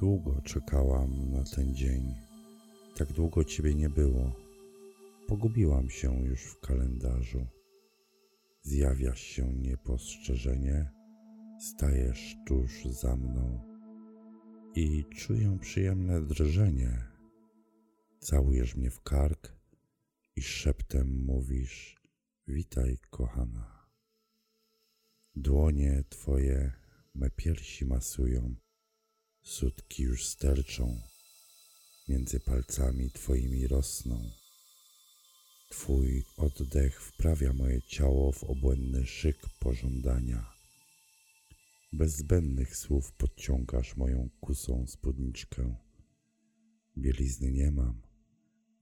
Długo czekałam na ten dzień. Tak długo ciebie nie było. Pogubiłam się już w kalendarzu. Zjawiasz się niepostrzeżenie, stajesz tuż za mną i czuję przyjemne drżenie. Całujesz mnie w kark i szeptem mówisz: Witaj, kochana. Dłonie twoje me piersi masują Sutki już sterczą, między palcami twoimi rosną. Twój oddech wprawia moje ciało w obłędny szyk pożądania. Bez zbędnych słów podciągasz moją kusą spódniczkę. Bielizny nie mam,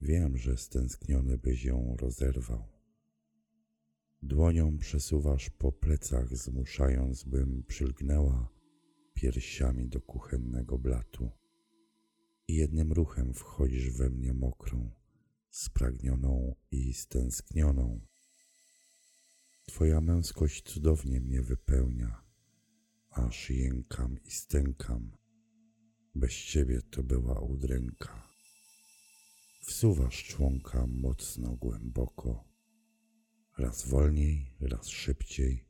wiem, że stęskniony byś ją rozerwał. Dłonią przesuwasz po plecach, zmuszając, bym przylgnęła piersiami do kuchennego blatu i jednym ruchem wchodzisz we mnie mokrą, spragnioną i stęsknioną. Twoja męskość cudownie mnie wypełnia, aż jękam i stękam. Bez ciebie to była udręka. Wsuwasz członka mocno, głęboko, raz wolniej, raz szybciej.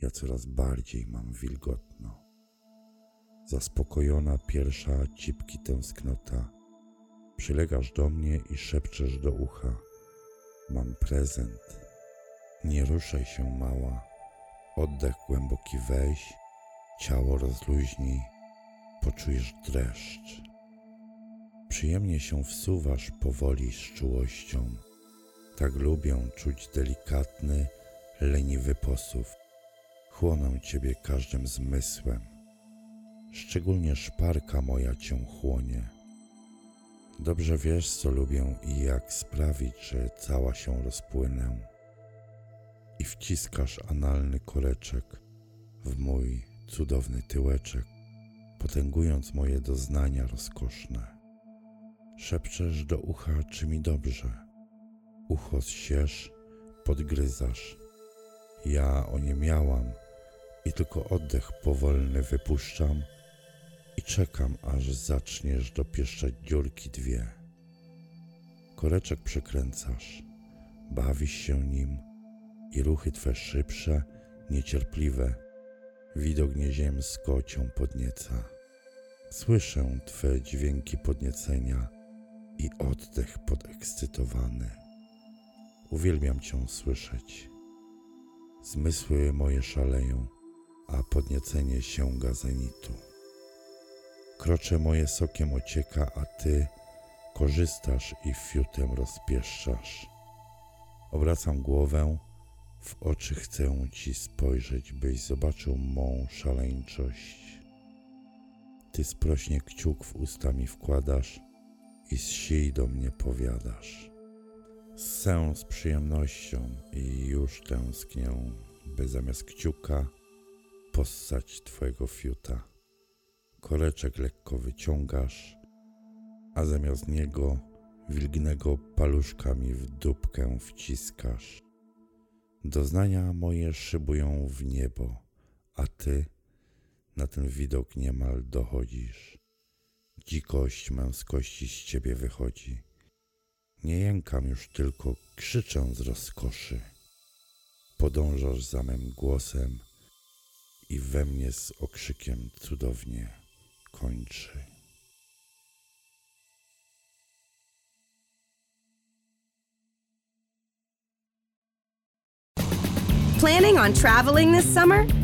Ja coraz bardziej mam wilgotno. Zaspokojona pierwsza cipki tęsknota. Przylegasz do mnie i szepczesz do ucha. Mam prezent. Nie ruszaj się, mała. Oddech głęboki weź, ciało rozluźnij, poczujesz dreszcz. Przyjemnie się wsuwasz powoli z czułością. Tak lubię czuć delikatny, leniwy posów. Chłonę ciebie każdym zmysłem szczególnie szparka moja cię chłonie. Dobrze wiesz, co lubię i jak sprawić, że cała się rozpłynę. I wciskasz analny koreczek w mój cudowny tyłeczek, potęgując moje doznania rozkoszne. Szepczesz do ucha, czy mi dobrze. Ucho zsiesz, podgryzasz. Ja o nie miałam i tylko oddech powolny wypuszczam – i czekam, aż zaczniesz dopieszczać dziurki dwie. Koreczek przekręcasz, bawisz się nim i ruchy twe szybsze, niecierpliwe, widok nieziemsko cię podnieca. Słyszę twe dźwięki podniecenia i oddech podekscytowany. Uwielbiam cię słyszeć. Zmysły moje szaleją, a podniecenie sięga zenitu. Krocze moje sokiem ocieka, a ty korzystasz i fiutem rozpieszczasz. Obracam głowę, w oczy chcę ci spojrzeć, byś zobaczył mą szaleńczość. Ty sprośnie kciuk w usta mi wkładasz i z siej do mnie powiadasz. Sę z przyjemnością i już tęsknię, by zamiast kciuka possać twojego fiuta koreczek lekko wyciągasz, a zamiast niego wilgnego paluszkami w dupkę wciskasz. Doznania moje szybują w niebo, a ty na ten widok niemal dochodzisz. Dzikość męskości z ciebie wychodzi. Nie jękam już tylko, krzyczę z rozkoszy. podążasz za mym głosem i we mnie z okrzykiem cudownie kończy. Planning on traveling this summer?